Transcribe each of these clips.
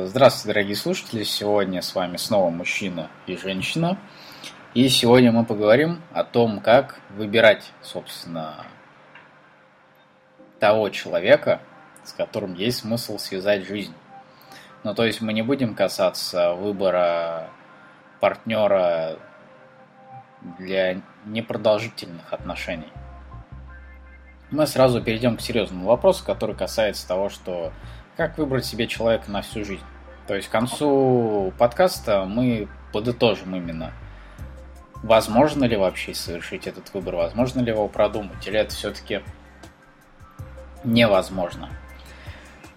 Здравствуйте, дорогие слушатели! Сегодня с вами снова мужчина и женщина. И сегодня мы поговорим о том, как выбирать, собственно, того человека, с которым есть смысл связать жизнь. Ну, то есть мы не будем касаться выбора партнера для непродолжительных отношений. Мы сразу перейдем к серьезному вопросу, который касается того, что как выбрать себе человека на всю жизнь. То есть к концу подкаста мы подытожим именно, возможно ли вообще совершить этот выбор, возможно ли его продумать, или это все-таки невозможно.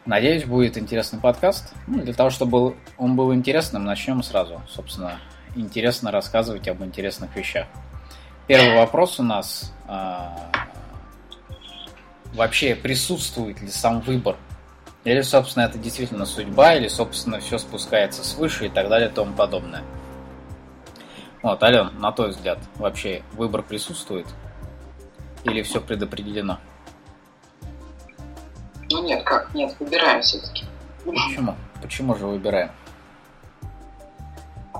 Надеюсь, будет интересный подкаст. Ну, для того, чтобы он был интересным, начнем сразу. Собственно, интересно рассказывать об интересных вещах. Первый вопрос у нас. А, вообще присутствует ли сам выбор или, собственно, это действительно судьба, или, собственно, все спускается свыше и так далее и тому подобное. Вот, Ален, на твой взгляд, вообще выбор присутствует? Или все предопределено? Ну нет, как? Нет, выбираем все-таки. Почему? Почему же выбираем?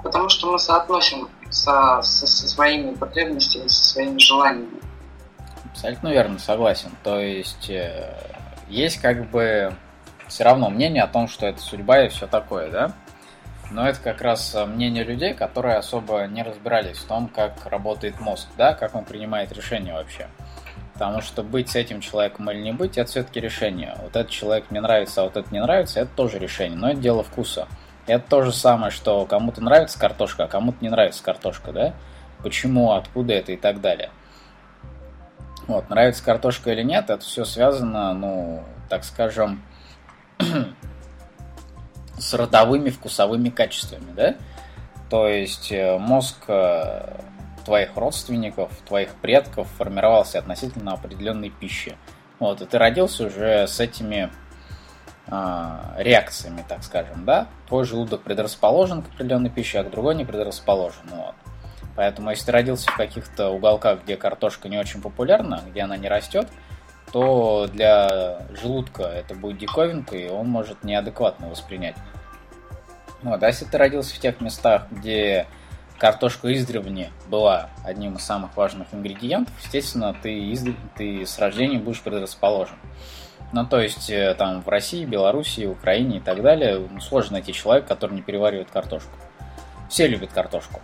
Потому что мы соотносим со, со, со своими потребностями, со своими желаниями. Абсолютно верно, согласен. То есть э, есть как бы все равно мнение о том, что это судьба и все такое, да? Но это как раз э, мнение людей, которые особо не разбирались в том, как работает мозг, да, как он принимает решения вообще. Потому что быть с этим человеком или не быть, это все-таки решение. Вот этот человек мне нравится, а вот этот не нравится, это тоже решение. Но это дело вкуса. Это то же самое, что кому-то нравится картошка, а кому-то не нравится картошка, да? Почему, откуда это и так далее. Вот, нравится картошка или нет, это все связано, ну, так скажем, с родовыми вкусовыми качествами, да? То есть э, мозг э, твоих родственников, твоих предков формировался относительно определенной пищи. Вот, и ты родился уже с этими э, реакциями, так скажем, да? Твой желудок предрасположен к определенной пище, а к другой не предрасположен. Вот. Поэтому, если ты родился в каких-то уголках, где картошка не очень популярна, где она не растет, то для желудка это будет диковинка, и он может неадекватно воспринять. Вот, а если ты родился в тех местах, где картошка издревле была одним из самых важных ингредиентов, естественно, ты, из... ты с рождения будешь предрасположен. Ну, то есть, э, там, в России, Белоруссии, Украине и так далее, ну, сложно найти человека, который не переваривает картошку. Все любят картошку.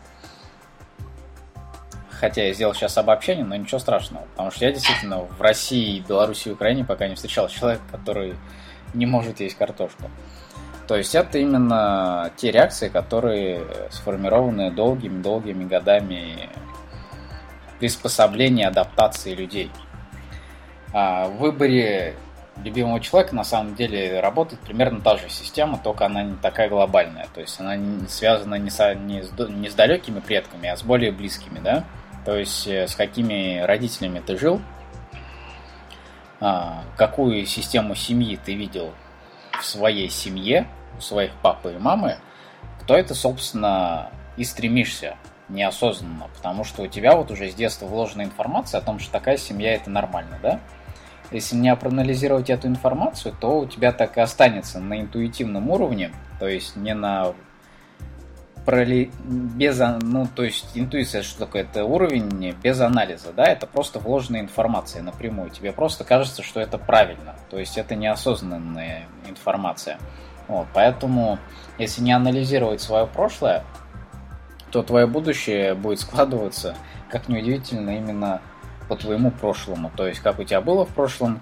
Хотя я сделал сейчас обобщение, но ничего страшного. Потому что я действительно в России, Беларуси и Украине пока не встречал человека, который не может есть картошку. То есть это именно те реакции, которые сформированы долгими-долгими годами приспособления, адаптации людей. А в выборе любимого человека на самом деле работает примерно та же система, только она не такая глобальная. То есть она не связана не, со, не, с, не с далекими предками, а с более близкими, да? То есть э, с какими родителями ты жил, а, какую систему семьи ты видел в своей семье, у своих папы и мамы, кто это, собственно, и стремишься неосознанно, потому что у тебя вот уже с детства вложена информация о том, что такая семья это нормально, да? Если не проанализировать эту информацию, то у тебя так и останется на интуитивном уровне, то есть не на проли... без, ну, то есть интуиция, что такое, это уровень без анализа, да, это просто вложенная информация напрямую, тебе просто кажется, что это правильно, то есть это неосознанная информация, вот, поэтому, если не анализировать свое прошлое, то твое будущее будет складываться, как неудивительно, именно по твоему прошлому, то есть как у тебя было в прошлом,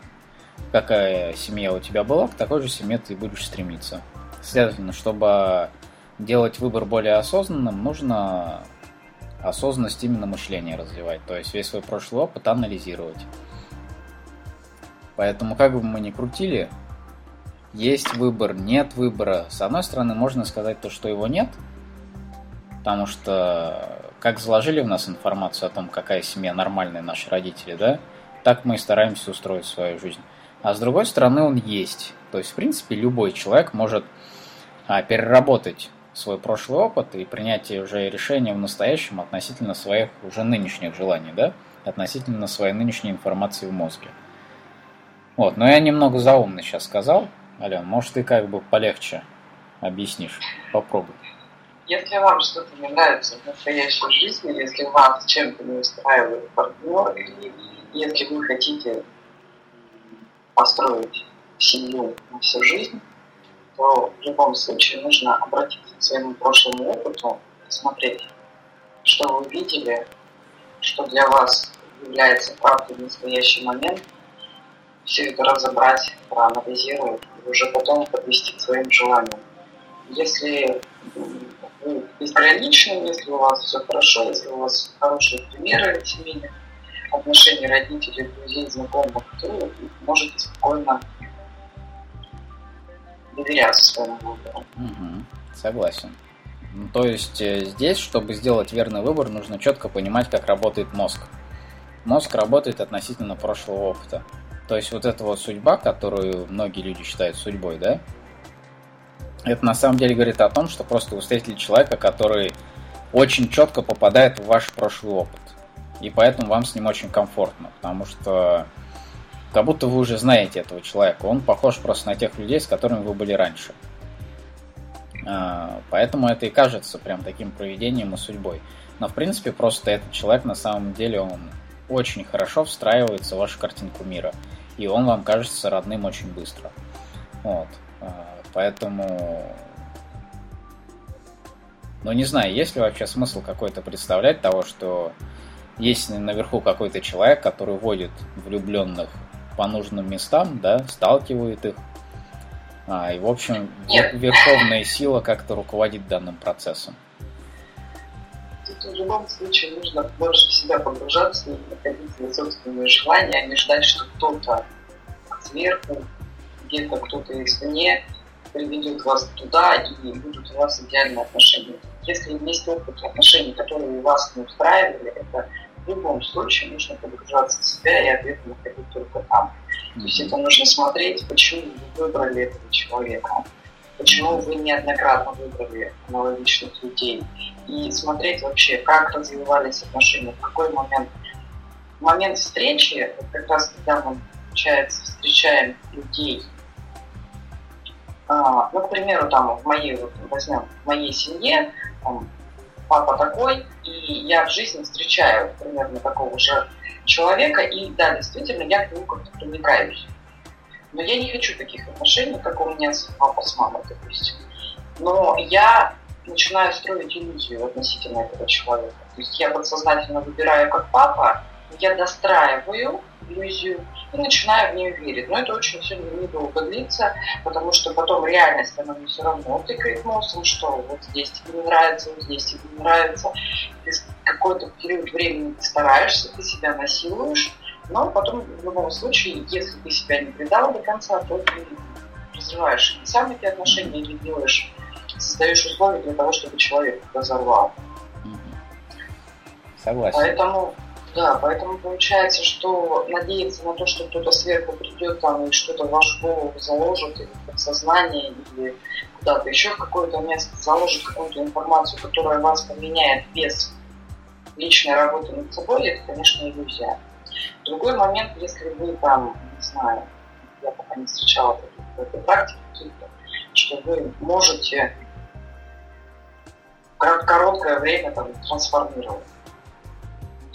какая семья у тебя была, к такой же семье ты будешь стремиться. Следовательно, чтобы делать выбор более осознанным, нужно осознанность именно мышления развивать, то есть весь свой прошлый опыт анализировать. Поэтому как бы мы ни крутили, есть выбор, нет выбора. С одной стороны, можно сказать то, что его нет, потому что как заложили в нас информацию о том, какая семья нормальная наши родители, да, так мы и стараемся устроить свою жизнь. А с другой стороны, он есть. То есть, в принципе, любой человек может а, переработать свой прошлый опыт и принятие уже решения в настоящем относительно своих уже нынешних желаний, да, относительно своей нынешней информации в мозге. Вот, но я немного заумно сейчас сказал, Ален, может ты как бы полегче объяснишь. Попробуй. Если вам что-то не нравится в настоящей жизни, если вас чем-то не устраивает партнер, или если вы хотите построить семью на всю жизнь, то в любом случае нужно обратиться к своему прошлому опыту, посмотреть, что вы видели, что для вас является правдой в настоящий момент, все это разобрать, проанализировать и уже потом подвести к своим желаниям. Если вы безграничны, если у вас все хорошо, если у вас хорошие примеры семейных отношений родителей, друзей, знакомых, то вы можете спокойно доверяться своему выбору. Угу, согласен. Ну, то есть э, здесь, чтобы сделать верный выбор, нужно четко понимать, как работает мозг. Мозг работает относительно прошлого опыта. То есть вот эта вот судьба, которую многие люди считают судьбой, да, это на самом деле говорит о том, что просто вы встретили человека, который очень четко попадает в ваш прошлый опыт. И поэтому вам с ним очень комфортно, потому что как будто вы уже знаете этого человека. Он похож просто на тех людей, с которыми вы были раньше. А, поэтому это и кажется прям таким проведением и судьбой. Но в принципе просто этот человек на самом деле он очень хорошо встраивается в вашу картинку мира. И он вам кажется родным очень быстро. Вот. А, Поэтому... Ну, не знаю, есть ли вообще смысл какой-то представлять того, что есть наверху какой-то человек, который водит влюбленных по нужным местам, да, сталкивает их. А, и, в общем, Нет. верховная сила как-то руководит данным процессом. Тут в любом случае нужно больше в себя погружаться находить свои собственные желания, а не ждать, что кто-то сверху, где-то кто-то извне приведет вас туда и будут у вас идеальные отношения. Если есть опыт отношений, которые вас не устраивали, это в любом случае нужно погружаться в себя и ответ находить только там. То есть это нужно смотреть, почему вы выбрали этого человека, почему вы неоднократно выбрали аналогичных людей, и смотреть вообще, как развивались отношения, в какой момент. В момент встречи, как раз когда мы, получается, встречаем людей, а, ну, к примеру, там, в моей, вот, возьмем, в моей семье, там, папа такой, и я в жизни встречаю примерно такого же человека, и да, действительно, я к нему как-то проникаюсь. Но я не хочу таких отношений, как у меня с папой, с мамой, допустим. Но я начинаю строить иллюзию относительно этого человека. То есть я подсознательно выбираю как папа, я достраиваю иллюзию и начинаю в нее верить. Но это очень все недолго длится, потому что потом реальность, она мне все равно тыкает носом, что вот здесь тебе не нравится, вот здесь тебе не нравится. Ты какой-то период времени ты стараешься, ты себя насилуешь, но потом в любом случае, если ты себя не предал до конца, то ты развиваешь сам эти отношения или делаешь, создаешь условия для того, чтобы человек разорвал. Согласен. Поэтому да, поэтому получается, что надеяться на то, что кто-то сверху придет там и что-то в вашу голову заложит, или в подсознание, или куда-то еще в какое-то место заложит какую-то информацию, которая вас поменяет без личной работы над собой, это, конечно, иллюзия. Другой момент, если вы там, не знаю, я пока не встречала в этой практике каких-то, что вы можете короткое время там трансформировать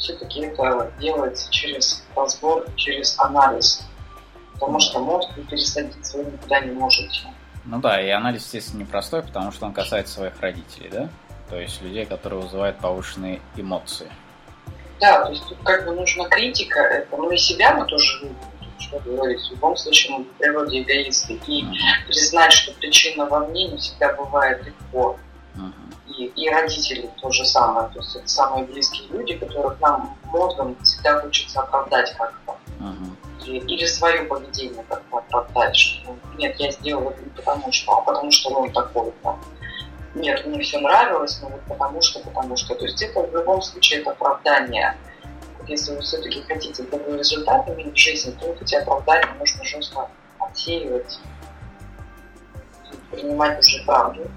все-таки это делается через разбор, через анализ. Потому что мозг вы пересадить вы никуда не можете. Ну да, и анализ, естественно, непростой, потому что он касается своих родителей, да? То есть людей, которые вызывают повышенные эмоции. Да, то есть тут как бы нужна критика, это, ну и себя мы тоже что говорить, в любом случае мы в природе эгоисты. И mm-hmm. признать, что причина во мне не всегда бывает легко. Mm-hmm и, и родители то же самое. То есть это самые близкие люди, которых нам мозгом всегда хочется оправдать как-то. Uh-huh. Или, или свое поведение как-то оправдать, что нет, я сделал это не потому что, а потому что он такой. Да. Нет, мне все нравилось, но вот потому что, потому что. То есть это в любом случае это оправдание. Если вы все-таки хотите добрый результат иметь в жизни, то эти оправдания нужно жестко отсеивать принимать уже правду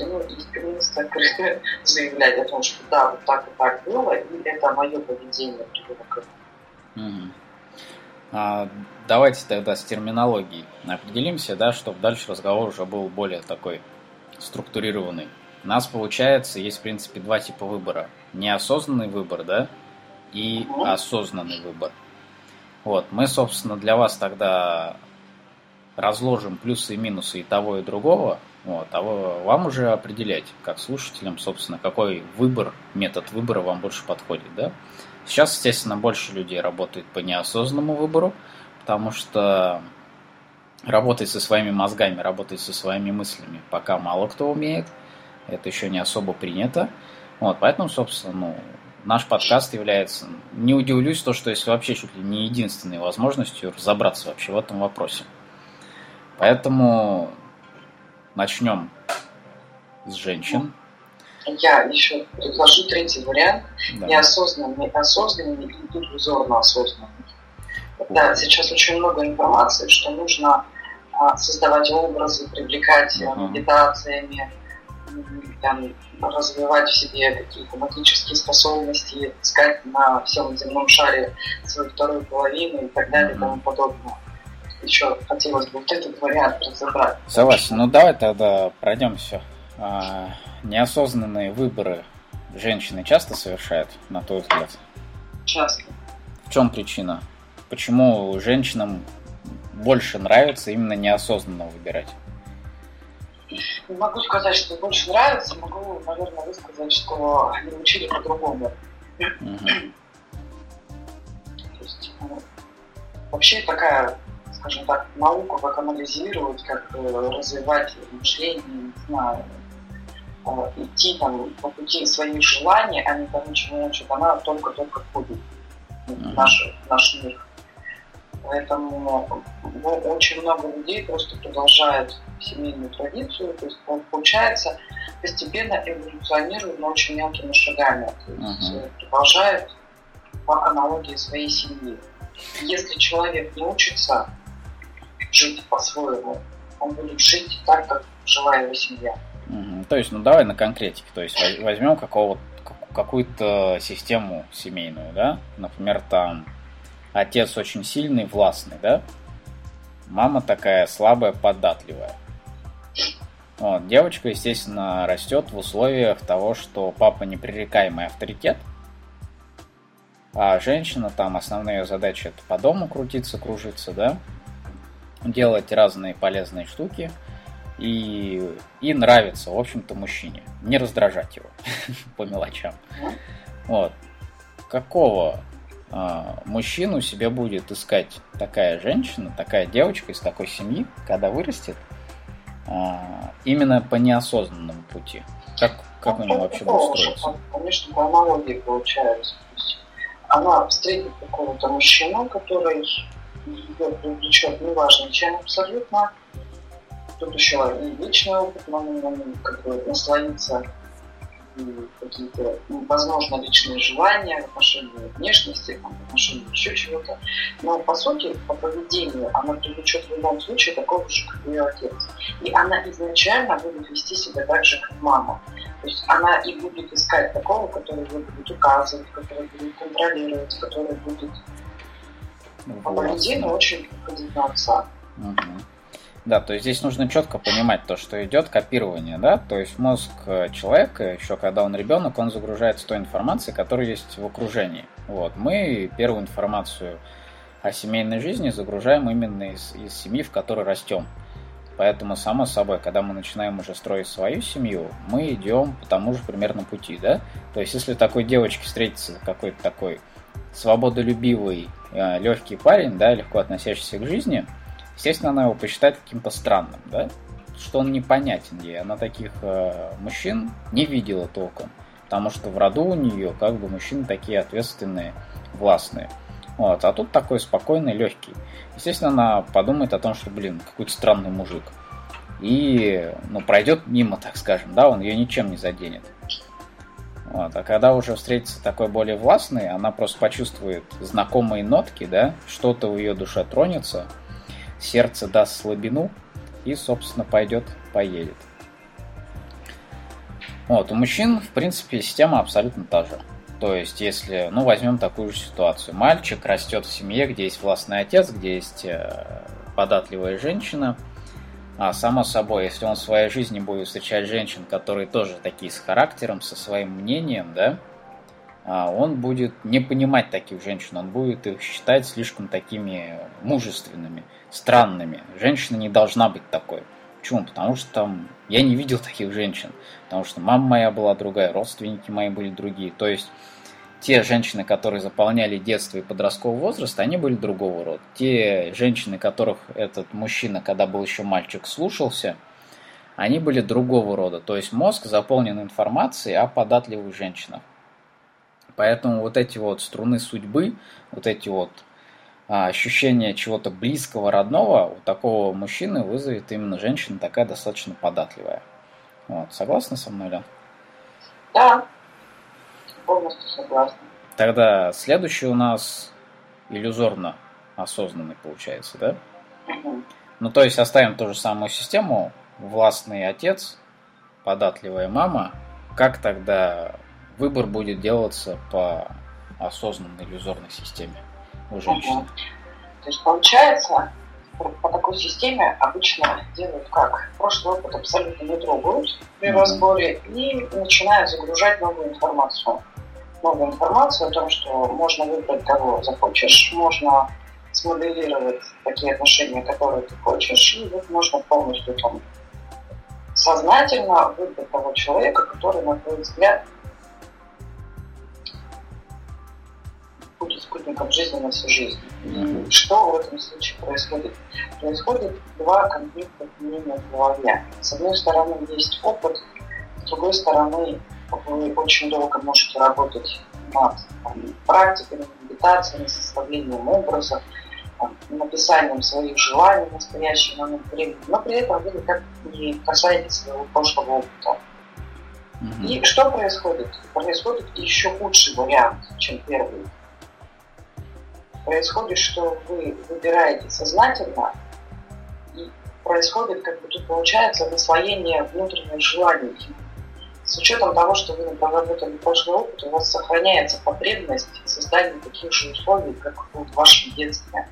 ну, искренность открыто заявлять о том, что да, вот так и так было, и это мое поведение привело к этому. Давайте тогда с терминологией определимся, да, чтобы дальше разговор уже был более такой структурированный. У нас получается, есть в принципе два типа выбора. Неосознанный выбор, да, и осознанный выбор. Вот, мы, собственно, для вас тогда разложим плюсы и минусы и того, и другого, вот, а вам уже определять, как слушателям, собственно, какой выбор, метод выбора вам больше подходит, да. Сейчас, естественно, больше людей работает по неосознанному выбору, потому что работать со своими мозгами, работать со своими мыслями пока мало кто умеет, это еще не особо принято. Вот, поэтому, собственно, ну, наш подкаст является, не удивлюсь, то, что есть вообще чуть ли не единственной возможностью разобраться вообще в этом вопросе. Поэтому начнем с женщин. Я еще предложу третий вариант. Да. Неосознанный, осознанный и тут узорно осознанный. Да, сейчас очень много информации, что нужно а, создавать образы, привлекать uh-huh. медитациями, там, развивать в себе какие-то магические способности, искать на всем земном шаре свою вторую половину и так далее и тому подобное еще хотелось бы вот этот вариант разобрать. Согласен. Ну давай тогда пройдемся. А, неосознанные выборы женщины часто совершают, на твой взгляд? Часто. В чем причина? Почему женщинам больше нравится именно неосознанно выбирать? Не могу сказать, что больше нравится, могу, наверное, высказать, что они учили по-другому. Угу. То есть, ну, вообще такая скажем так, науку, как анализировать, как э, развивать мышление, не знаю, э, идти там по пути своих желаний, а не тому, чему учат, она только-только входит в наш, в наш мир. Поэтому ну, очень много людей просто продолжают семейную традицию, то есть получается постепенно эволюционируют, но очень мелкими шагами. То есть uh-huh. продолжают по аналогии своей семьи. Если человек не учится жить по-своему. Он будет жить так, как жила его семья. Угу. То есть, ну давай на конкретике. То есть возьмем какую-то систему семейную, да? Например, там отец очень сильный, властный, да? Мама такая слабая, податливая. Вот. Девочка, естественно, растет в условиях того, что папа непререкаемый авторитет, а женщина там основные задачи это по дому крутиться, кружиться, да? Делать разные полезные штуки и, и нравится, в общем-то, мужчине. Не раздражать его по мелочам. Вот. Какого а, мужчину себе будет искать такая женщина, такая девочка из такой семьи, когда вырастет, а, именно по неосознанному пути? Как, как у него вообще будет строиться? Конечно, по аналогии получается. Она встретит какого-то мужчину, который ее привлечет неважно чем абсолютно. Тут еще и личный опыт, но как бы наслоится и какие-то, ну, возможно, личные желания в отношении внешности, там, в отношении еще чего-то. Но, по сути, по поведению она привлечет в любом случае такого же, как ее отец. И она изначально будет вести себя так же, как мама. То есть она и будет искать такого, который будет указывать, который будет контролировать, который будет по поведению очень походить на отца. Угу. Да, то есть здесь нужно четко понимать то, что идет копирование, да, то есть мозг э, человека, еще когда он ребенок, он загружается той информацией, которая есть в окружении. Вот, мы первую информацию о семейной жизни загружаем именно из, из семьи, в которой растем. Поэтому, само собой, когда мы начинаем уже строить свою семью, мы идем по тому же примерно пути, да? То есть, если такой девочке встретится какой-то такой свободолюбивый, легкий парень, да, легко относящийся к жизни, естественно, она его посчитает каким-то странным, да, что он непонятен ей. Она таких э, мужчин не видела толком, потому что в роду у нее как бы мужчины такие ответственные, властные. Вот, а тут такой спокойный, легкий. Естественно, она подумает о том, что, блин, какой-то странный мужик. И, ну, пройдет мимо, так скажем, да, он ее ничем не заденет. Вот. А когда уже встретится такой более властный, она просто почувствует знакомые нотки, да, что-то в ее душе тронется, сердце даст слабину и, собственно, пойдет, поедет. Вот, у мужчин, в принципе, система абсолютно та же. То есть, если, ну, возьмем такую же ситуацию. Мальчик растет в семье, где есть властный отец, где есть э, податливая женщина. А само собой, если он в своей жизни будет встречать женщин, которые тоже такие с характером, со своим мнением, да, а, он будет не понимать таких женщин, он будет их считать слишком такими мужественными, странными. Женщина не должна быть такой. Почему? Потому что там я не видел таких женщин. Потому что мама моя была другая, родственники мои были другие. То есть те женщины, которые заполняли детство и подростковый возраст, они были другого рода. Те женщины, которых этот мужчина, когда был еще мальчик, слушался, они были другого рода. То есть мозг заполнен информацией о податливых женщинах. Поэтому вот эти вот струны судьбы, вот эти вот а, ощущения чего-то близкого, родного у такого мужчины вызовет именно женщина такая достаточно податливая. Вот. Согласны со мной, Лен? Да, полностью согласна. Тогда следующий у нас иллюзорно осознанный получается, да? Угу. Ну, то есть оставим ту же самую систему, властный отец, податливая мама. Как тогда выбор будет делаться по осознанной иллюзорной системе у женщины. Угу. То есть получается, по такой системе обычно делают как? Прошлый опыт абсолютно не трогают при mm разборе и начинают загружать новую информацию. Новую информацию о том, что можно выбрать, кого захочешь, можно смоделировать такие отношения, которые ты хочешь, и вот можно полностью там сознательно выбрать того человека, который, на твой взгляд, будет спутником жизни на всю жизнь. И что в этом случае происходит? Происходит два конфликта мнения в голове. С одной стороны, есть опыт, с другой стороны, вы очень долго можете работать над там, практикой, медитацией, составлением образов, там, написанием своих желаний в настоящий момент времени, но при этом вы никак не касаетесь своего прошлого опыта. И что происходит? Происходит еще худший вариант, чем первый происходит, что вы выбираете сознательно, и происходит, как бы тут получается, насвоение внутренних желаний. С учетом того, что вы проработали прошлый опыт, у вас сохраняется потребность создания таких же условий, как в вашем детстве.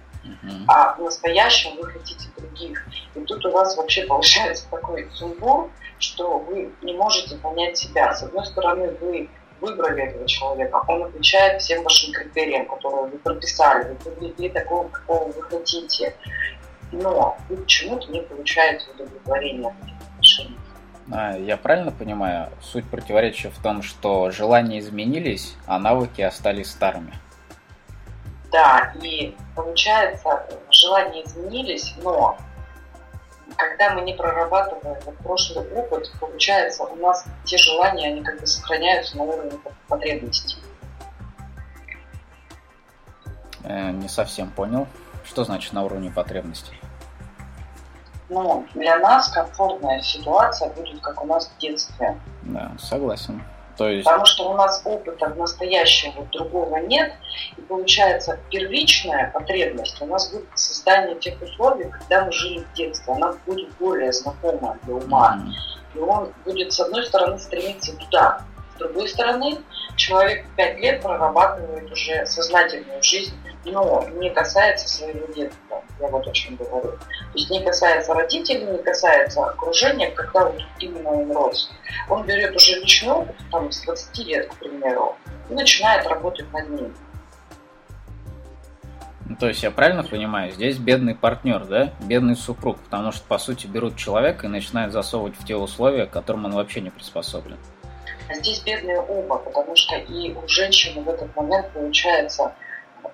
А в настоящем вы хотите других. И тут у вас вообще получается такой сумбур, что вы не можете понять себя. С одной стороны, вы выбрали этого человека, он отвечает всем вашим критериям, которые вы прописали, вы привлекли такого, какого вы хотите. Но вы почему-то не получаете удовлетворения от. А, я правильно понимаю, суть противоречия в том, что желания изменились, а навыки остались старыми. Да, и получается, желания изменились, но когда мы не прорабатываем вот прошлый опыт, получается, у нас те желания, они как бы сохраняются на уровне потребностей. Э, не совсем понял. Что значит на уровне потребностей? Ну, для нас комфортная ситуация будет, как у нас в детстве. Да, согласен. То есть... Потому что у нас опыта настоящего другого нет, и получается первичная потребность у нас будет создание тех условий, когда мы жили в детстве. Она будет более знакома для ума. Mm-hmm. И он будет, с одной стороны, стремиться туда. С другой стороны, человек пять лет прорабатывает уже сознательную жизнь, но не касается своего детства. Я вот о чем говорю. То есть не касается родителей, не касается окружения, когда вот именно он рос. Он берет уже личный опыт, там, с 20 лет, к примеру, и начинает работать над ним. Ну, то есть я правильно понимаю, здесь бедный партнер, да? Бедный супруг, потому что, по сути, берут человека и начинают засовывать в те условия, к которым он вообще не приспособлен. А здесь бедные оба, потому что и у женщины в этот момент получается,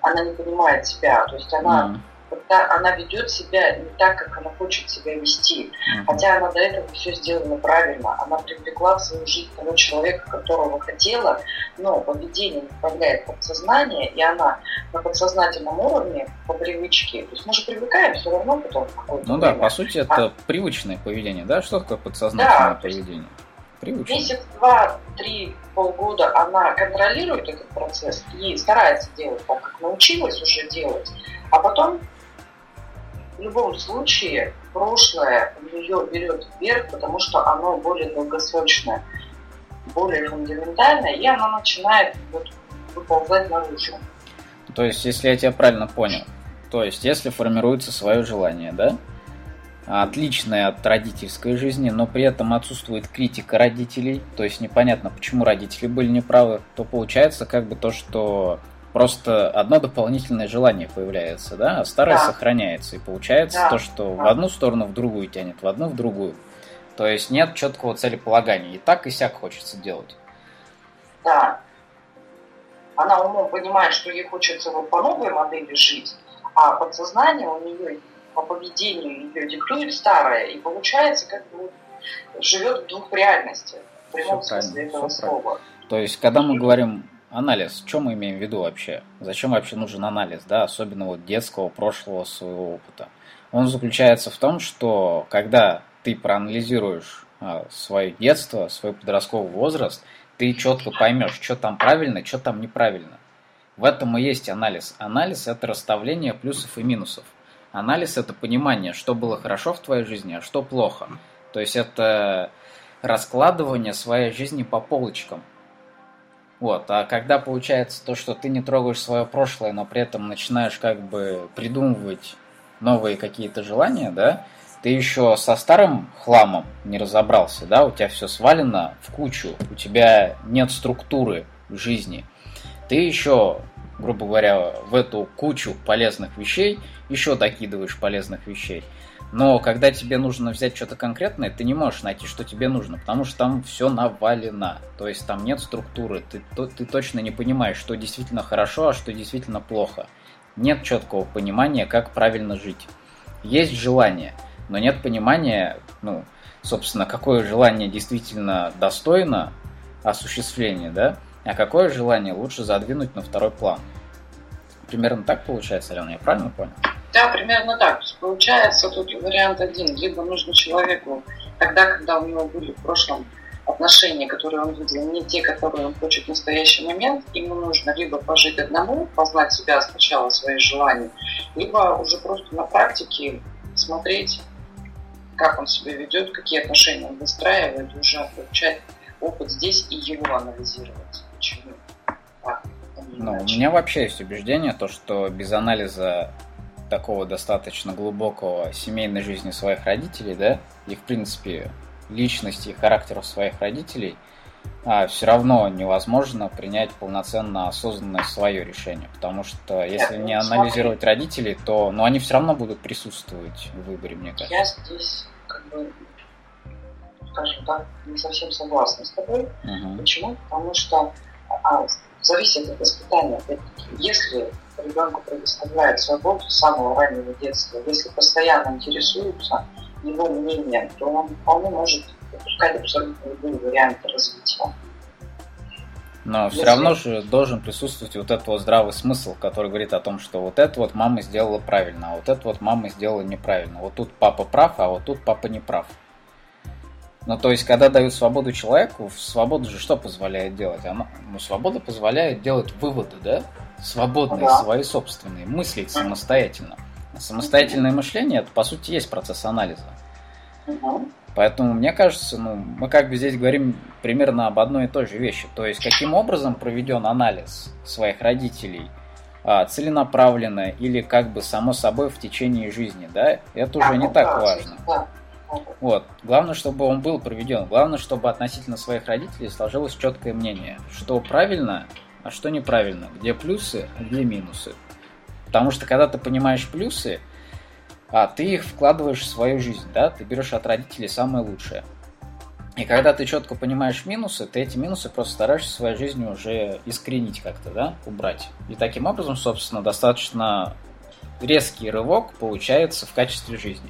она не понимает себя, то есть она mm когда она ведет себя не так, как она хочет себя вести. Mm-hmm. Хотя она до этого все сделала правильно. Она привлекла в свою жизнь того человека, которого хотела, но поведение направляет подсознание, и она на подсознательном уровне по привычке. То есть мы же привыкаем все равно потом Ну время. да, по сути, это а... привычное поведение, да? Что такое подсознательное да, поведение? Привычно. Месяц, два, три, полгода она контролирует этот процесс и старается делать так, как научилась уже делать, а потом в любом случае прошлое у нее берет вверх, потому что оно более долгосрочное, более фундаментальное, и оно начинает вот, выползать наружу. То есть, если я тебя правильно понял, то есть, если формируется свое желание, да, отличная от родительской жизни, но при этом отсутствует критика родителей, то есть непонятно, почему родители были неправы, то получается как бы то, что просто одно дополнительное желание появляется, да, а старое да. сохраняется, и получается да. то, что да. в одну сторону, в другую тянет, в одну, в другую. То есть нет четкого целеполагания, и так и сяк хочется делать. Да. Она умом понимает, что ей хочется вот по новой модели жить, а подсознание у нее по поведению ее диктует старое, и получается, как бы живет в двух реальностях, в прямом все смысле этого слова. Правильно. То есть, когда мы говорим анализ, что мы имеем в виду вообще? Зачем вообще нужен анализ, да, особенно вот детского, прошлого своего опыта? Он заключается в том, что когда ты проанализируешь а, свое детство, свой подростковый возраст, ты четко поймешь, что там правильно, что там неправильно. В этом и есть анализ. Анализ – это расставление плюсов и минусов. Анализ – это понимание, что было хорошо в твоей жизни, а что плохо. То есть это раскладывание своей жизни по полочкам. Вот, а когда получается то, что ты не трогаешь свое прошлое, но при этом начинаешь как бы придумывать новые какие-то желания, да, ты еще со старым хламом не разобрался, да, у тебя все свалено в кучу, у тебя нет структуры в жизни, ты еще грубо говоря, в эту кучу полезных вещей еще докидываешь полезных вещей. Но когда тебе нужно взять что-то конкретное, ты не можешь найти, что тебе нужно, потому что там все навалено. То есть там нет структуры, ты, то, ты точно не понимаешь, что действительно хорошо, а что действительно плохо. Нет четкого понимания, как правильно жить. Есть желание, но нет понимания, ну, собственно, какое желание действительно достойно осуществления, да? А какое желание лучше задвинуть на второй план. Примерно так получается, Алена, я правильно понял? Да, примерно так. Получается тут вариант один. Либо нужно человеку тогда, когда у него были в прошлом отношения, которые он видел, не те, которые он хочет в настоящий момент, ему нужно либо пожить одному, познать себя сначала, свои желания, либо уже просто на практике смотреть, как он себя ведет, какие отношения он выстраивает, уже получать опыт здесь и его анализировать. Ну, у меня вообще есть убеждение, то, что без анализа такого достаточно глубокого семейной жизни своих родителей, да, и в принципе личности и характеров своих родителей, а, все равно невозможно принять полноценно осознанное свое решение. Потому что если не анализировать родителей, то ну, они все равно будут присутствовать в выборе, мне кажется. Я здесь как бы скажем так, не совсем согласна с тобой. Uh-huh. Почему? Потому что а, зависит от воспитания. Если ребенку предоставляет свободу с самого раннего детства, если постоянно интересуются его мнением, то он вполне может допускать абсолютно любые варианты развития. Но Если... все равно же должен присутствовать вот этот вот здравый смысл, который говорит о том, что вот это вот мама сделала правильно, а вот это вот мама сделала неправильно. Вот тут папа прав, а вот тут папа не прав. Ну, то есть, когда дают свободу человеку, свобода же что позволяет делать? Она, ну, свобода позволяет делать выводы, да? Свободные, да. свои собственные, мыслить самостоятельно. Самостоятельное мышление, это, по сути, есть процесс анализа. Поэтому, мне кажется, ну, мы как бы здесь говорим примерно об одной и той же вещи. То есть, каким образом проведен анализ своих родителей, а, целенаправленно или как бы само собой в течение жизни, да, это уже не так важно. Вот. Главное, чтобы он был проведен. Главное, чтобы относительно своих родителей сложилось четкое мнение, что правильно, а что неправильно, где плюсы, а где минусы. Потому что когда ты понимаешь плюсы, а ты их вкладываешь в свою жизнь, да, ты берешь от родителей самое лучшее. И когда ты четко понимаешь минусы, ты эти минусы просто стараешься в своей жизни уже искоренить как-то, да, убрать. И таким образом, собственно, достаточно резкий рывок получается в качестве жизни.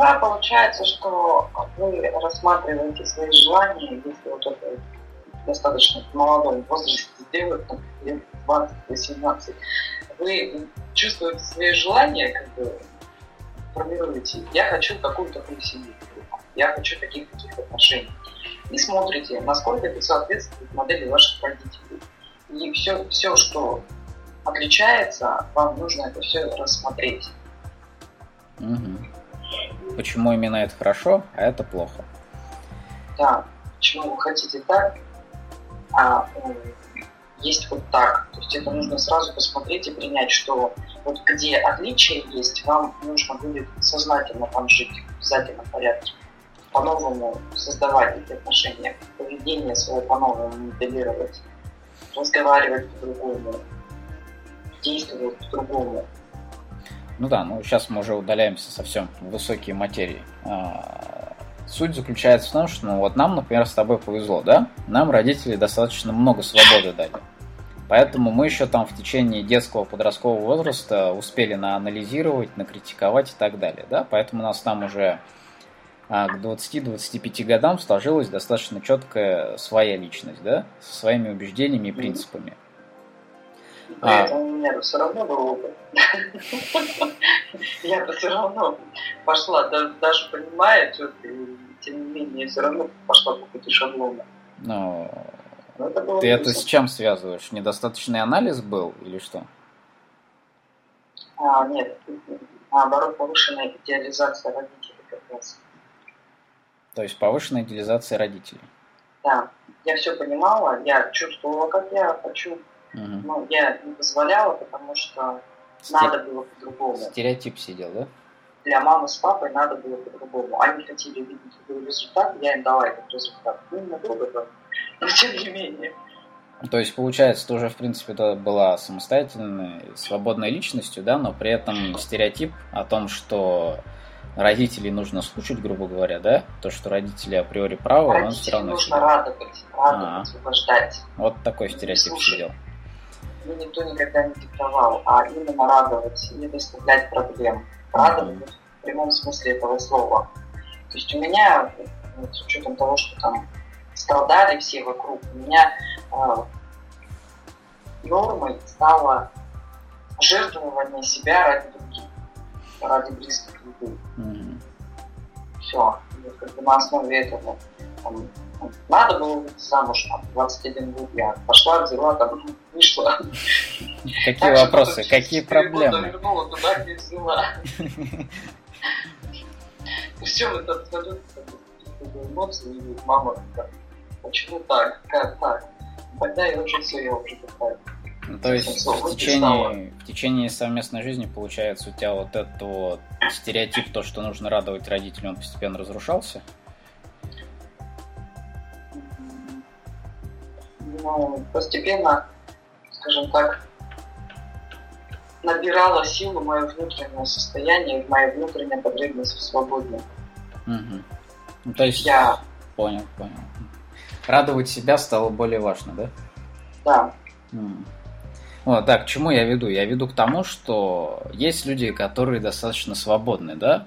Да, получается, что вы рассматриваете свои желания, если вот это достаточно в молодом возрасте сделать, там, лет 20-18, вы чувствуете свои желания, как бы формируете. Я хочу какую-то такую семью, я хочу таких-таких отношений. И смотрите, насколько это соответствует модели ваших родителей. И все, все, что отличается, вам нужно это все рассмотреть. Угу почему именно это хорошо, а это плохо. Да, почему вы хотите так, а есть вот так. То есть это нужно сразу посмотреть и принять, что вот где отличия есть, вам нужно будет сознательно там жить в обязательном порядке, по-новому создавать эти отношения, поведение свое по-новому моделировать, разговаривать по-другому, действовать по-другому. Ну да, ну сейчас мы уже удаляемся совсем в высокие материи. А, суть заключается в том, что ну, вот нам, например, с тобой повезло, да? Нам родители достаточно много свободы дали. Поэтому мы еще там в течение детского подросткового возраста успели наанализировать, накритиковать и так далее. Да? Поэтому у нас там уже а, к 20-25 годам сложилась достаточно четкая своя личность, да, со своими убеждениями и принципами. А... Это у меня все равно был опыт. Я-то все равно пошла, даже понимая, тем не менее, все равно пошла по пути шаблона. Ну, Ты это с чем связываешь? Недостаточный анализ был или что? А, нет, наоборот, повышенная идеализация родителей как раз. То есть повышенная идеализация родителей? Да, я все понимала, я чувствовала, как я хочу, угу. но я не позволяла, потому что Сте... надо было по-другому. Стереотип сидел, да? Для мамы с папой надо было по-другому. Они хотели видеть другой результат, я им дала этот результат. Ну, надолго, да но тем не менее. То есть, получается, ты уже, в принципе, это была самостоятельной, свободной личностью, да, но при этом стереотип о том, что родителей нужно слушать, грубо говоря, да, то, что родители априори правы, родителей он все равно... нужно радовать, радовать, угождать. Вот такой стереотип Слушай, сидел. Мне никто никогда не диктовал, а именно радовать, не доставлять проблем. Радовать в прямом смысле этого слова. То есть у меня, вот, с учетом того, что там страдали все вокруг. У меня э, нормой стало жертвование себя ради других, ради близких людей. Mm-hmm. Все. И как бы на основе этого там, надо было выйти замуж, там, 21 год я пошла, взяла, там, вышла. Какие вопросы, какие проблемы? вернула туда, где взяла. Все, это абсолютно эмоции, и мама Почему так? Как так? Тогда я уже все, я уже такая. Ну, то есть в течение, в течение совместной жизни, получается, у тебя вот этот вот стереотип, то, что нужно радовать родителей, он постепенно разрушался? Ну, постепенно, скажем так, набирало силу мое внутреннее состояние, моя внутренняя потребность в свободе. Угу. Ну, то есть, я... понял, понял радовать себя стало более важно, да? Да. Вот, так, к чему я веду? Я веду к тому, что есть люди, которые достаточно свободны, да?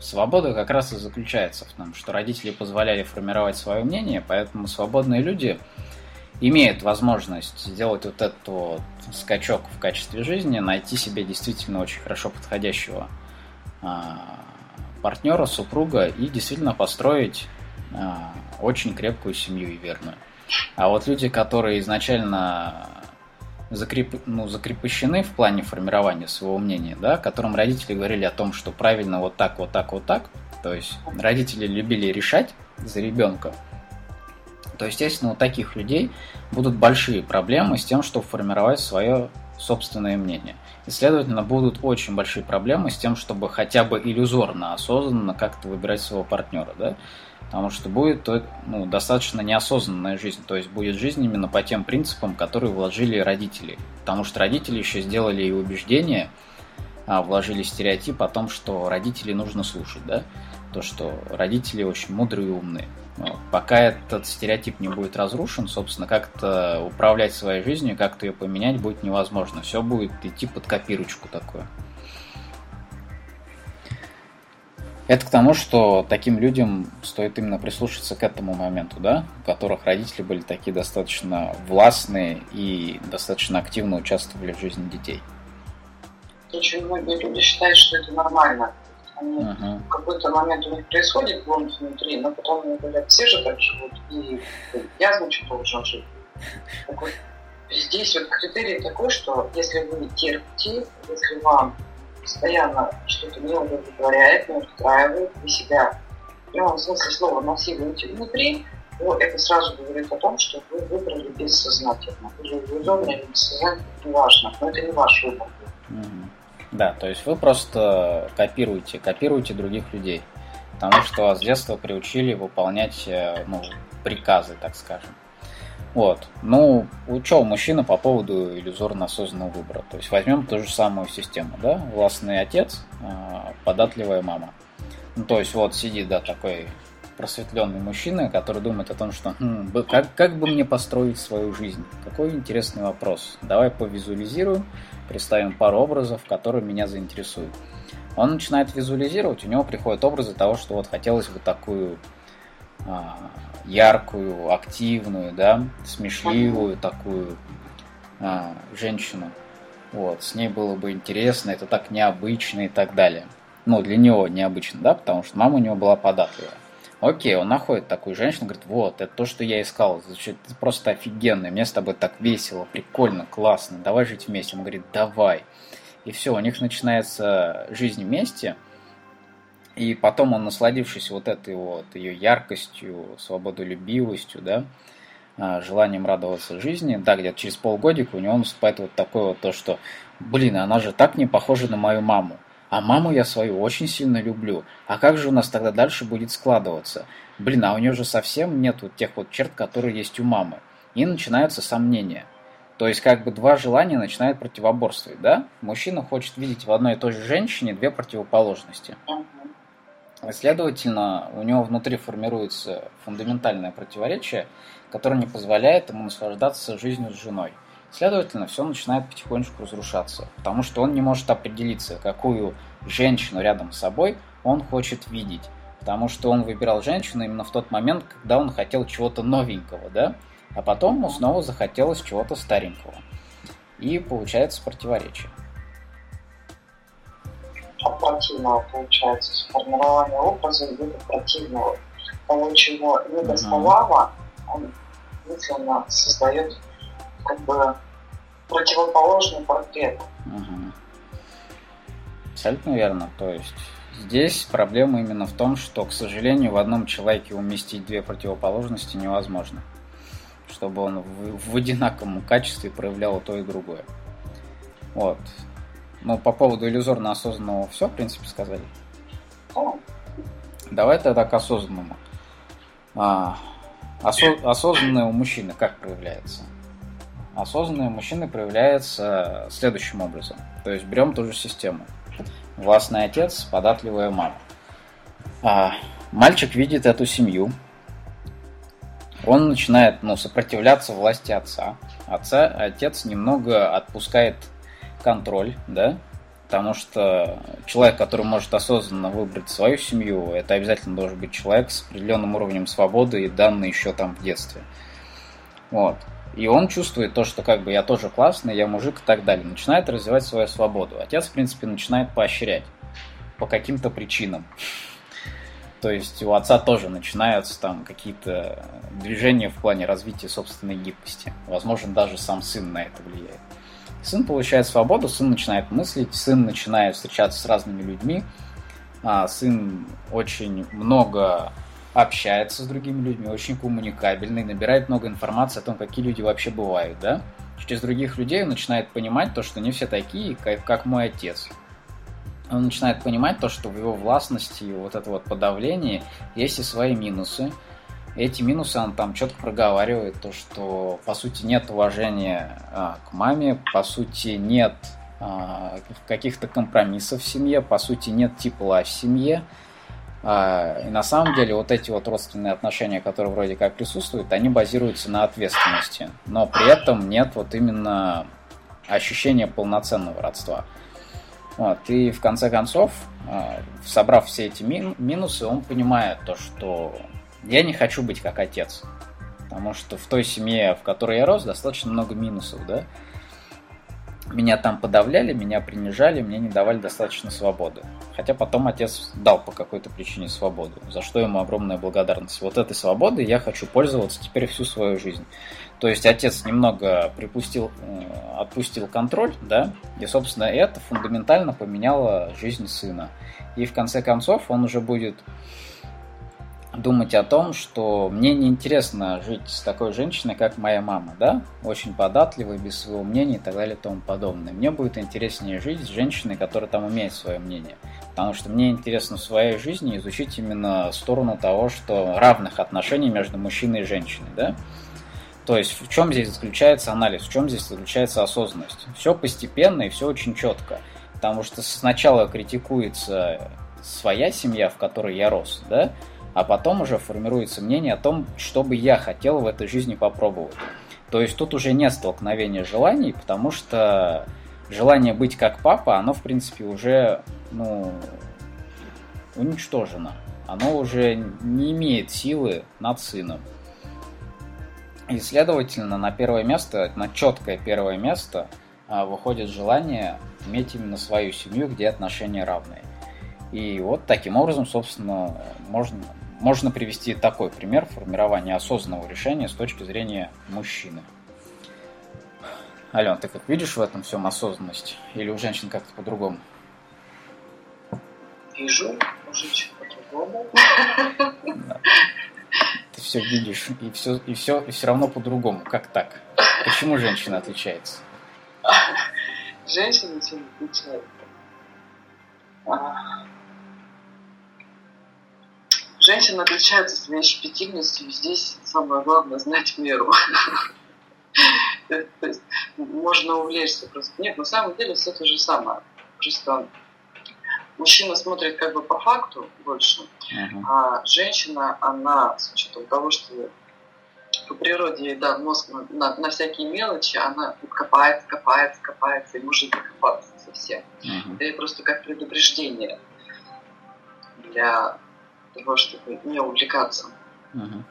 Свобода как раз и заключается в том, что родители позволяли формировать свое мнение, поэтому свободные люди имеют возможность сделать вот этот вот скачок в качестве жизни, найти себе действительно очень хорошо подходящего а, партнера, супруга и действительно построить а, очень крепкую семью и верную. А вот люди, которые изначально закреп, ну, закрепощены в плане формирования своего мнения, да, которым родители говорили о том, что правильно вот так, вот так, вот так, то есть родители любили решать за ребенка, то, естественно, у таких людей будут большие проблемы с тем, чтобы формировать свое собственное мнение. И, следовательно, будут очень большие проблемы с тем, чтобы хотя бы иллюзорно, осознанно как-то выбирать своего партнера. Да? потому что будет ну, достаточно неосознанная жизнь, то есть будет жизнь именно по тем принципам, которые вложили родители, потому что родители еще сделали и убеждения, а, вложили стереотип о том, что родителей нужно слушать, да, то, что родители очень мудрые и умные. Пока этот стереотип не будет разрушен, собственно, как-то управлять своей жизнью, как-то ее поменять будет невозможно. Все будет идти под копирочку такое. Это к тому, что таким людям стоит именно прислушаться к этому моменту, да, у которых родители были такие достаточно властные и достаточно активно участвовали в жизни детей. Очень многие люди считают, что это нормально. Uh-huh. в какой-то момент у них происходит бунт внутри, но потом они говорят, все же так живут, и я, значит, должен жить. Так вот, здесь вот критерий такой, что если вы терпите, если вам постоянно что-то не удовлетворяет, не устраивает, вы себя в прямом смысле слова насилуете внутри, то это сразу говорит о том, что вы выбрали бессознательно. Или иллюзорно, или бессознательно, неважно, но это не ваш выбор. Да, то есть вы просто копируете, копируете других людей. Потому что вас с детства приучили выполнять э, ну, приказы, так скажем. Вот. Ну, учел мужчина по поводу иллюзорно осознанного выбора. То есть возьмем ту же самую систему, да? Властный отец, э, податливая мама. Ну, то есть вот сидит, да, такой просветленный мужчина, который думает о том, что хм, как, как бы мне построить свою жизнь? Какой интересный вопрос. Давай повизуализируем, представим пару образов, которые меня заинтересуют. Он начинает визуализировать, у него приходят образы того, что вот хотелось бы такую а, яркую, активную, да, смешливую такую а, женщину. Вот, с ней было бы интересно, это так необычно и так далее. Ну, для него необычно, да, потому что мама у него была податливая. Окей, он находит такую женщину, говорит, вот, это то, что я искал, это просто офигенно, мне с тобой так весело, прикольно, классно, давай жить вместе. Он говорит, давай. И все, у них начинается жизнь вместе, и потом он, насладившись вот этой вот ее яркостью, свободолюбивостью, да, а, желанием радоваться жизни, да, где-то через полгодика у него наступает вот такое вот то, что, блин, она же так не похожа на мою маму. А маму я свою очень сильно люблю. А как же у нас тогда дальше будет складываться? Блин, а у нее же совсем нет вот тех вот черт, которые есть у мамы. И начинаются сомнения. То есть как бы два желания начинают противоборствовать, да? Мужчина хочет видеть в одной и той же женщине две противоположности. Следовательно, у него внутри формируется фундаментальное противоречие, которое не позволяет ему наслаждаться жизнью с женой. Следовательно, все начинает потихонечку разрушаться, потому что он не может определиться, какую женщину рядом с собой он хочет видеть. Потому что он выбирал женщину именно в тот момент, когда он хотел чего-то новенького, да? А потом ему снова захотелось чего-то старенького. И получается противоречие. Противного получается сформирование образа вида противного. Того, чего не доставало, он мысленно создает как бы противоположный портрет. Угу. Абсолютно верно. То есть здесь проблема именно в том, что, к сожалению, в одном человеке уместить две противоположности невозможно. Чтобы он в, в одинаковом качестве проявлял то и другое. Вот. Ну, по поводу иллюзорно осознанного все, в принципе, сказали. Давай тогда к осознанному. А, осо- осознанное у мужчины как проявляется? Осознанные мужчины проявляется следующим образом. То есть берем ту же систему. Властный отец, податливая мама. А, мальчик видит эту семью. Он начинает ну, сопротивляться власти отца. Отца. Отец немного отпускает контроль, да, потому что человек, который может осознанно выбрать свою семью, это обязательно должен быть человек с определенным уровнем свободы и данный еще там в детстве. Вот. И он чувствует то, что как бы я тоже классный, я мужик и так далее. Начинает развивать свою свободу. Отец, в принципе, начинает поощрять по каким-то причинам. То есть у отца тоже начинаются там какие-то движения в плане развития собственной гибкости. Возможно, даже сам сын на это влияет. Сын получает свободу, сын начинает мыслить, сын начинает встречаться с разными людьми, а сын очень много общается с другими людьми, очень коммуникабельный, набирает много информации о том, какие люди вообще бывают, да? Через других людей он начинает понимать то, что не все такие, как, как мой отец. Он начинает понимать то, что в его властности, вот это вот подавление, есть и свои минусы. эти минусы он там четко проговаривает, то, что по сути нет уважения а, к маме, по сути нет а, каких-то компромиссов в семье, по сути нет тепла в семье, и на самом деле вот эти вот родственные отношения, которые вроде как присутствуют, они базируются на ответственности. Но при этом нет вот именно ощущения полноценного родства. Вот. И в конце концов, а, собрав все эти минусы, он понимает то, что я не хочу быть как отец. Потому что в той семье, в которой я рос, достаточно много минусов, да меня там подавляли, меня принижали, мне не давали достаточно свободы. Хотя потом отец дал по какой-то причине свободу, за что ему огромная благодарность. Вот этой свободой я хочу пользоваться теперь всю свою жизнь. То есть отец немного припустил, э, отпустил контроль, да, и, собственно, это фундаментально поменяло жизнь сына. И в конце концов он уже будет думать о том, что мне неинтересно жить с такой женщиной, как моя мама, да, очень податливой, без своего мнения и так далее и тому подобное. Мне будет интереснее жить с женщиной, которая там имеет свое мнение. Потому что мне интересно в своей жизни изучить именно сторону того, что равных отношений между мужчиной и женщиной, да. То есть в чем здесь заключается анализ, в чем здесь заключается осознанность. Все постепенно и все очень четко. Потому что сначала критикуется своя семья, в которой я рос, да, а потом уже формируется мнение о том, что бы я хотел в этой жизни попробовать. То есть тут уже нет столкновения желаний, потому что желание быть как папа, оно в принципе уже ну, уничтожено. Оно уже не имеет силы над сыном. И, следовательно, на первое место, на четкое первое место а, выходит желание иметь именно свою семью, где отношения равные. И вот таким образом, собственно, можно можно привести такой пример формирования осознанного решения с точки зрения мужчины. Ален, ты как видишь в этом всем осознанность? Или у женщин как-то по-другому? Вижу, у женщин по-другому. Да. Ты все видишь, и все, и все, и все равно по-другому. Как так? Почему женщина отличается? Женщина чем отличается? Женщина отличается своей щепетильностью, здесь самое главное знать меру. То есть можно увлечься просто. Нет, на самом деле все то же самое. Просто мужчина смотрит как бы по факту больше, а женщина, она с учетом того, что по природе ей дан мозг на, на, на всякие мелочи, она копается, копается, копается и может докопаться совсем. Uh-huh. Это просто как предупреждение для того, чтобы не увлекаться. Угу.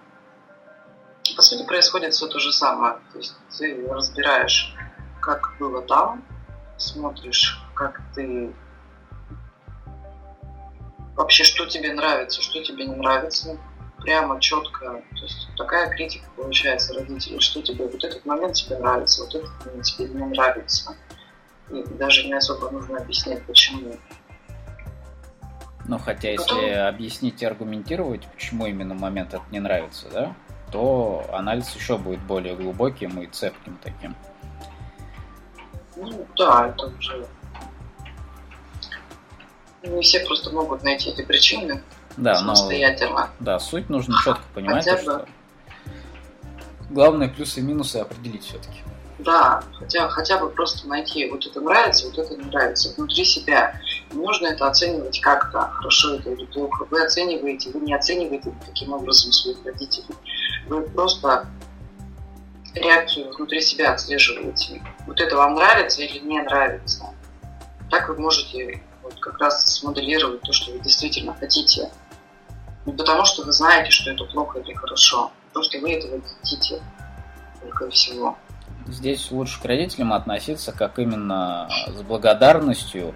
По сути, происходит все то же самое. То есть ты разбираешь, как было там, смотришь, как ты вообще, что тебе нравится, что тебе не нравится, прямо четко. То есть такая критика получается родителей, что тебе вот этот момент тебе нравится, вот этот момент тебе не нравится. И даже не особо нужно объяснять, почему. Ну, хотя если объяснить и аргументировать, почему именно момент этот не нравится, да, то анализ еще будет более глубоким и цепким таким. Ну да, это уже не все просто могут найти эти причины да, самостоятельно. Но, да, суть нужно четко понимать, Хотя бы... что главное плюсы и минусы определить все-таки. Да, хотя, хотя бы просто найти, вот это нравится, вот это не нравится, внутри себя. Нужно это оценивать как-то, хорошо это или плохо. Вы оцениваете, вы не оцениваете таким образом своих родителей. Вы просто реакцию внутри себя отслеживаете. Вот это вам нравится или не нравится. Так вы можете вот как раз смоделировать то, что вы действительно хотите. Не потому, что вы знаете, что это плохо или хорошо, что вы этого хотите только всего здесь лучше к родителям относиться как именно с благодарностью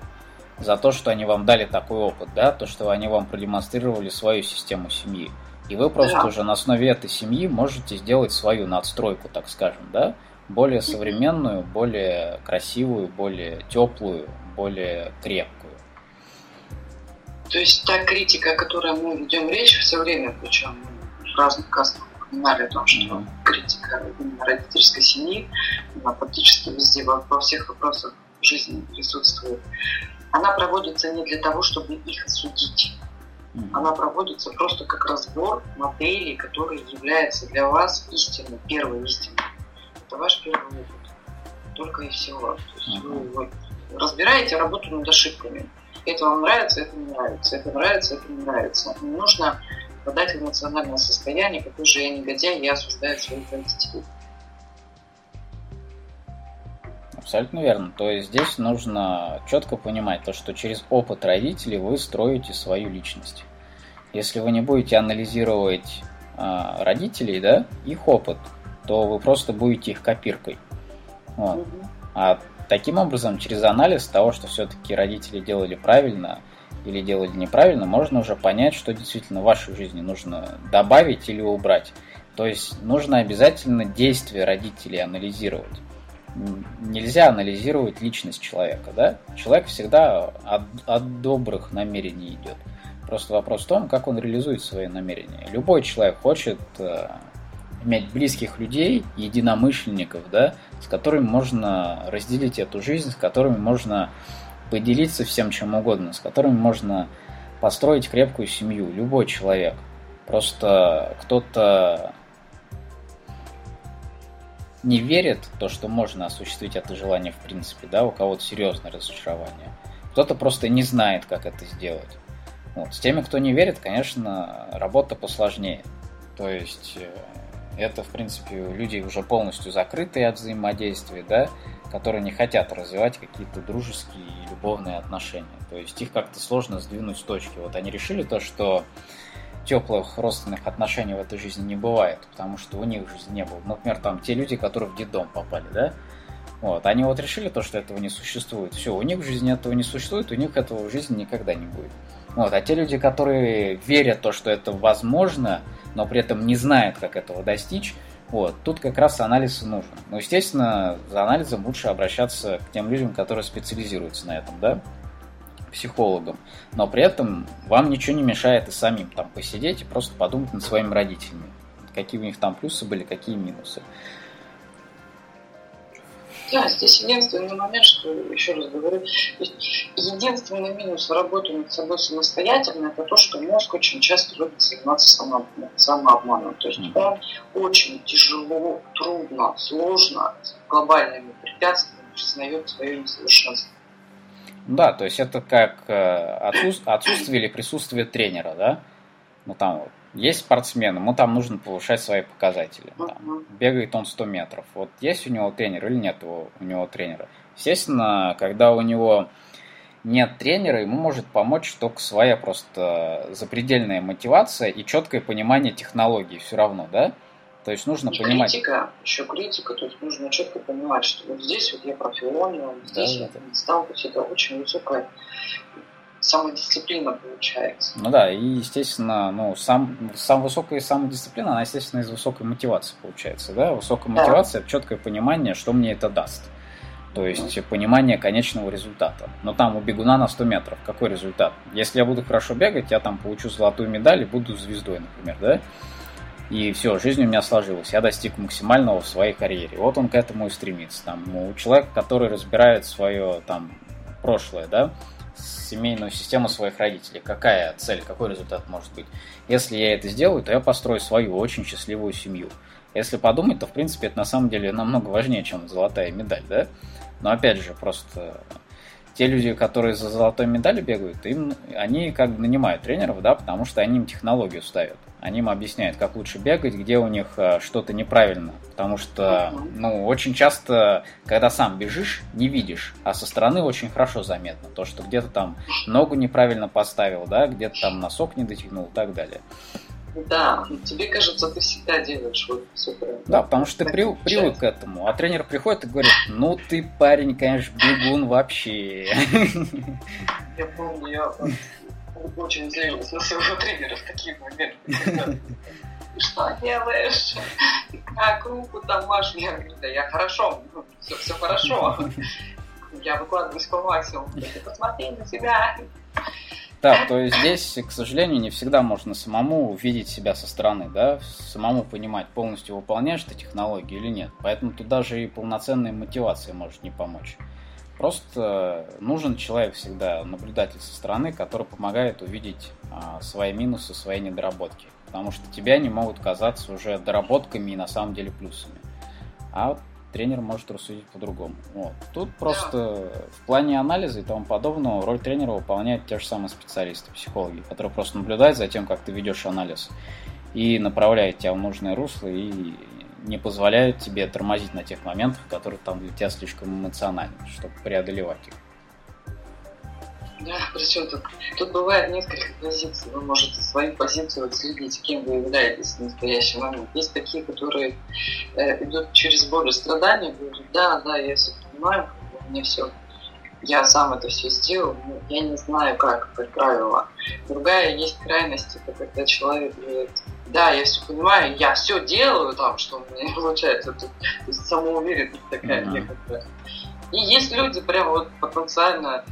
за то, что они вам дали такой опыт, да, то, что они вам продемонстрировали свою систему семьи. И вы просто да. уже на основе этой семьи можете сделать свою надстройку, так скажем, да, более современную, более красивую, более теплую, более крепкую. То есть та критика, о которой мы ведем речь все время, причем в разных кастах упоминали о том, что mm-hmm. критика именно родительской семьи, она практически везде, во, во всех вопросах жизни присутствует. Она проводится не для того, чтобы их осудить. Mm-hmm. Она проводится просто как разбор моделей, которые являются для вас истиной, первой истиной. Это ваш первый опыт. Только и всего. То есть вы, вы разбираете работу над ошибками. Это вам нравится, это не нравится. Это нравится, это не нравится. Не нужно впадать в эмоциональное состояние, какой же я негодяй, я осуждаю своих родителей. Абсолютно верно. То есть здесь нужно четко понимать то, что через опыт родителей вы строите свою личность. Если вы не будете анализировать э, родителей, да, их опыт, то вы просто будете их копиркой. Вот. Угу. А таким образом, через анализ того, что все-таки родители делали правильно, или делали неправильно, можно уже понять, что действительно в вашей жизни нужно добавить или убрать. То есть нужно обязательно действия родителей анализировать. Нельзя анализировать личность человека, да? Человек всегда от, от добрых намерений идет. Просто вопрос в том, как он реализует свои намерения. Любой человек хочет э, иметь близких людей, единомышленников, да, с которыми можно разделить эту жизнь, с которыми можно поделиться всем чем угодно, с которыми можно построить крепкую семью, любой человек. Просто кто-то не верит то, что можно осуществить это желание в принципе, да, у кого-то серьезное разочарование. Кто-то просто не знает, как это сделать. Вот. С теми, кто не верит, конечно, работа посложнее. То есть э, это, в принципе, люди уже полностью закрытые от взаимодействия, да, которые не хотят развивать какие-то дружеские и любовные отношения. То есть их как-то сложно сдвинуть с точки. Вот они решили то, что теплых родственных отношений в этой жизни не бывает, потому что у них жизни не было. Например, там те люди, которые в детдом попали, да, вот, они вот решили то, что этого не существует. Все, у них в жизни этого не существует, у них этого в жизни никогда не будет. Вот, а те люди, которые верят то, что это возможно, но при этом не знают, как этого достичь, вот, тут как раз анализ нужен. Ну, естественно, за анализом лучше обращаться к тем людям, которые специализируются на этом, да, психологом. Но при этом вам ничего не мешает и самим там посидеть и просто подумать над своими родителями. Какие у них там плюсы были, какие минусы. Да, здесь единственный момент, что, еще раз говорю, единственный минус в работе над собой самостоятельно, это то, что мозг очень часто любит заниматься самообманом. То есть он очень тяжело, трудно, сложно, с глобальными препятствиями признает свое несовершенство. Да, то есть это как э, отсутствие или присутствие тренера, да? Ну там вот есть спортсмен, ему там нужно повышать свои показатели. Там, бегает он 100 метров. Вот есть у него тренер или нет у, у него тренера? Естественно, когда у него нет тренера, ему может помочь только своя просто запредельная мотивация и четкое понимание технологий все равно, да? То есть нужно и понимать... критика, еще критика, то есть нужно четко понимать, что вот здесь вот я профилонил, здесь да, я не стал, то есть это очень высокая самодисциплина получается. Ну да, и естественно, ну, сам, сам высокая самодисциплина, она, естественно, из высокой мотивации получается, да? Высокая да. мотивация – четкое понимание, что мне это даст. То есть понимание конечного результата. Но там у бегуна на 100 метров какой результат? Если я буду хорошо бегать, я там получу золотую медаль и буду звездой, например, да? И все, жизнь у меня сложилась. Я достиг максимального в своей карьере. Вот он к этому и стремится. Там, у человека, который разбирает свое там, прошлое, да, семейную систему своих родителей. Какая цель, какой результат может быть? Если я это сделаю, то я построю свою очень счастливую семью. Если подумать, то в принципе это на самом деле намного важнее, чем золотая медаль, да? Но опять же, просто те люди, которые за золотой медалью бегают, им, они как бы нанимают тренеров, да, потому что они им технологию ставят. Они им объясняют, как лучше бегать, где у них э, что-то неправильно. Потому что, ну, очень часто, когда сам бежишь, не видишь, а со стороны очень хорошо заметно. То, что где-то там ногу неправильно поставил, да, где-то там носок не дотянул и так далее. Да, тебе кажется, ты всегда делаешь вот все правильно. Да, потому что ты при, привык к этому. А тренер приходит и говорит, ну ты парень, конечно, бегун вообще. Я помню, я очень злилась на своего тренера в такие моменты. Ты что делаешь? Как руку там машешь? Я говорю, да я хорошо, все, все хорошо. Я выкладываюсь по максимуму. Посмотри на себя. Да, то есть здесь, к сожалению, не всегда можно самому увидеть себя со стороны, да, самому понимать, полностью выполняешь ты технологию или нет. Поэтому тут даже и полноценная мотивация может не помочь. Просто нужен человек всегда, наблюдатель со стороны, который помогает увидеть а, свои минусы, свои недоработки. Потому что тебя не могут казаться уже доработками и на самом деле плюсами. А вот тренер может рассудить по-другому. Вот. Тут просто в плане анализа и тому подобного роль тренера выполняют те же самые специалисты, психологи, которые просто наблюдают за тем, как ты ведешь анализ и направляют тебя в нужное русло и не позволяют тебе тормозить на тех моментах, которые там для тебя слишком эмоциональны, чтобы преодолевать их. Да, причем тут, тут бывает несколько позиций. Вы можете свою позицию отследить, кем вы являетесь в настоящий момент. Есть такие, которые э, идут через боль и страдания, говорят, да, да, я все понимаю, мне все я сам это все сделал, но я не знаю как, как правило. Другая есть крайность, это когда человек говорит, да, я все понимаю, я все делаю там, что у меня получается. Тут, то есть самоуверенность такая mm-hmm. некоторая. И есть люди прям вот потенциально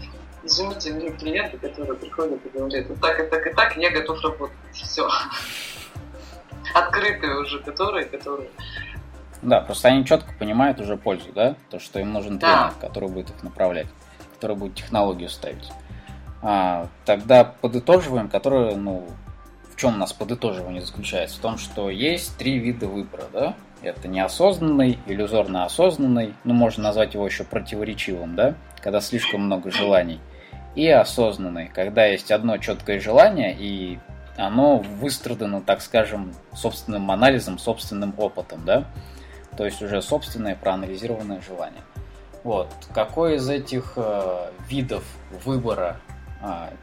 изумительные клиенты, которые приходят и говорят, вот так и так и так, я готов работать. Все. Открытые уже, которые, которые да, просто они четко понимают уже пользу, да? То, что им нужен тренер, да. который будет их направлять, который будет технологию ставить. А, тогда подытоживаем, которые, ну, чем у нас подытоживание заключается? В том, что есть три вида выбора, да? Это неосознанный, иллюзорно осознанный, ну, можно назвать его еще противоречивым, да? Когда слишком много желаний. И осознанный, когда есть одно четкое желание, и оно выстрадано, так скажем, собственным анализом, собственным опытом, да? То есть уже собственное проанализированное желание. Вот. Какой из этих э, видов выбора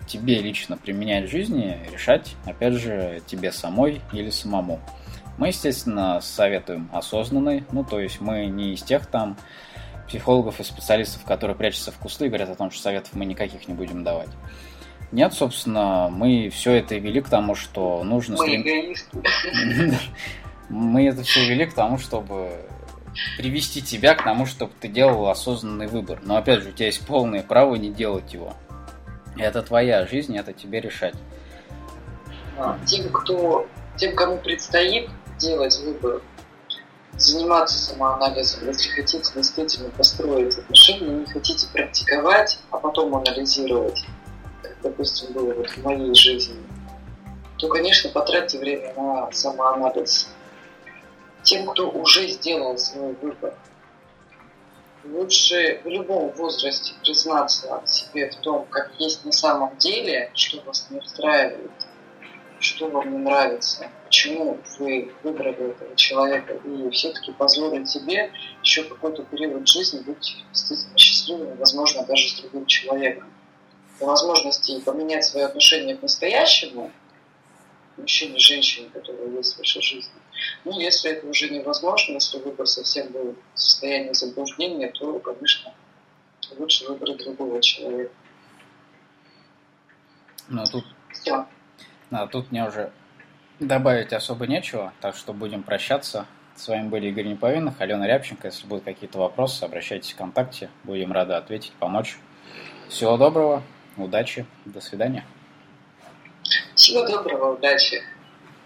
тебе лично применять в жизни, решать, опять же, тебе самой или самому. Мы, естественно, советуем осознанный, ну, то есть мы не из тех там психологов и специалистов, которые прячутся в кусты и говорят о том, что советов мы никаких не будем давать. Нет, собственно, мы все это вели к тому, что нужно... Мы стрем... Мы это все вели к тому, чтобы привести тебя к тому, чтобы ты делал осознанный выбор. Но опять же, у тебя есть полное право не делать его. Это твоя жизнь, это тебе решать. А, тем, кто, тем, кому предстоит делать выбор, заниматься самоанализом, если хотите действительно построить отношения, не хотите практиковать, а потом анализировать, как, допустим, было вот в моей жизни, то, конечно, потратьте время на самоанализ тем, кто уже сделал свой выбор. Лучше в любом возрасте признаться себе в том, как есть на самом деле, что вас не устраивает, что вам не нравится, почему вы выбрали этого человека, и все-таки позволить себе еще какой-то период жизни быть действительно счастливым, возможно, даже с другим человеком. По возможности поменять свое отношение к настоящему, мужчине, женщине, которые есть в вашей жизни, ну, если это уже невозможно, если выбор совсем был в состоянии заблуждения, то, конечно, лучше выбрать другого человека. Ну, тут... Все. Да, тут мне уже добавить особо нечего, так что будем прощаться. С вами были Игорь Неповинных, Алена Рябченко. Если будут какие-то вопросы, обращайтесь в ВКонтакте. Будем рады ответить, помочь. Всего доброго, удачи, до свидания. Всего доброго, удачи.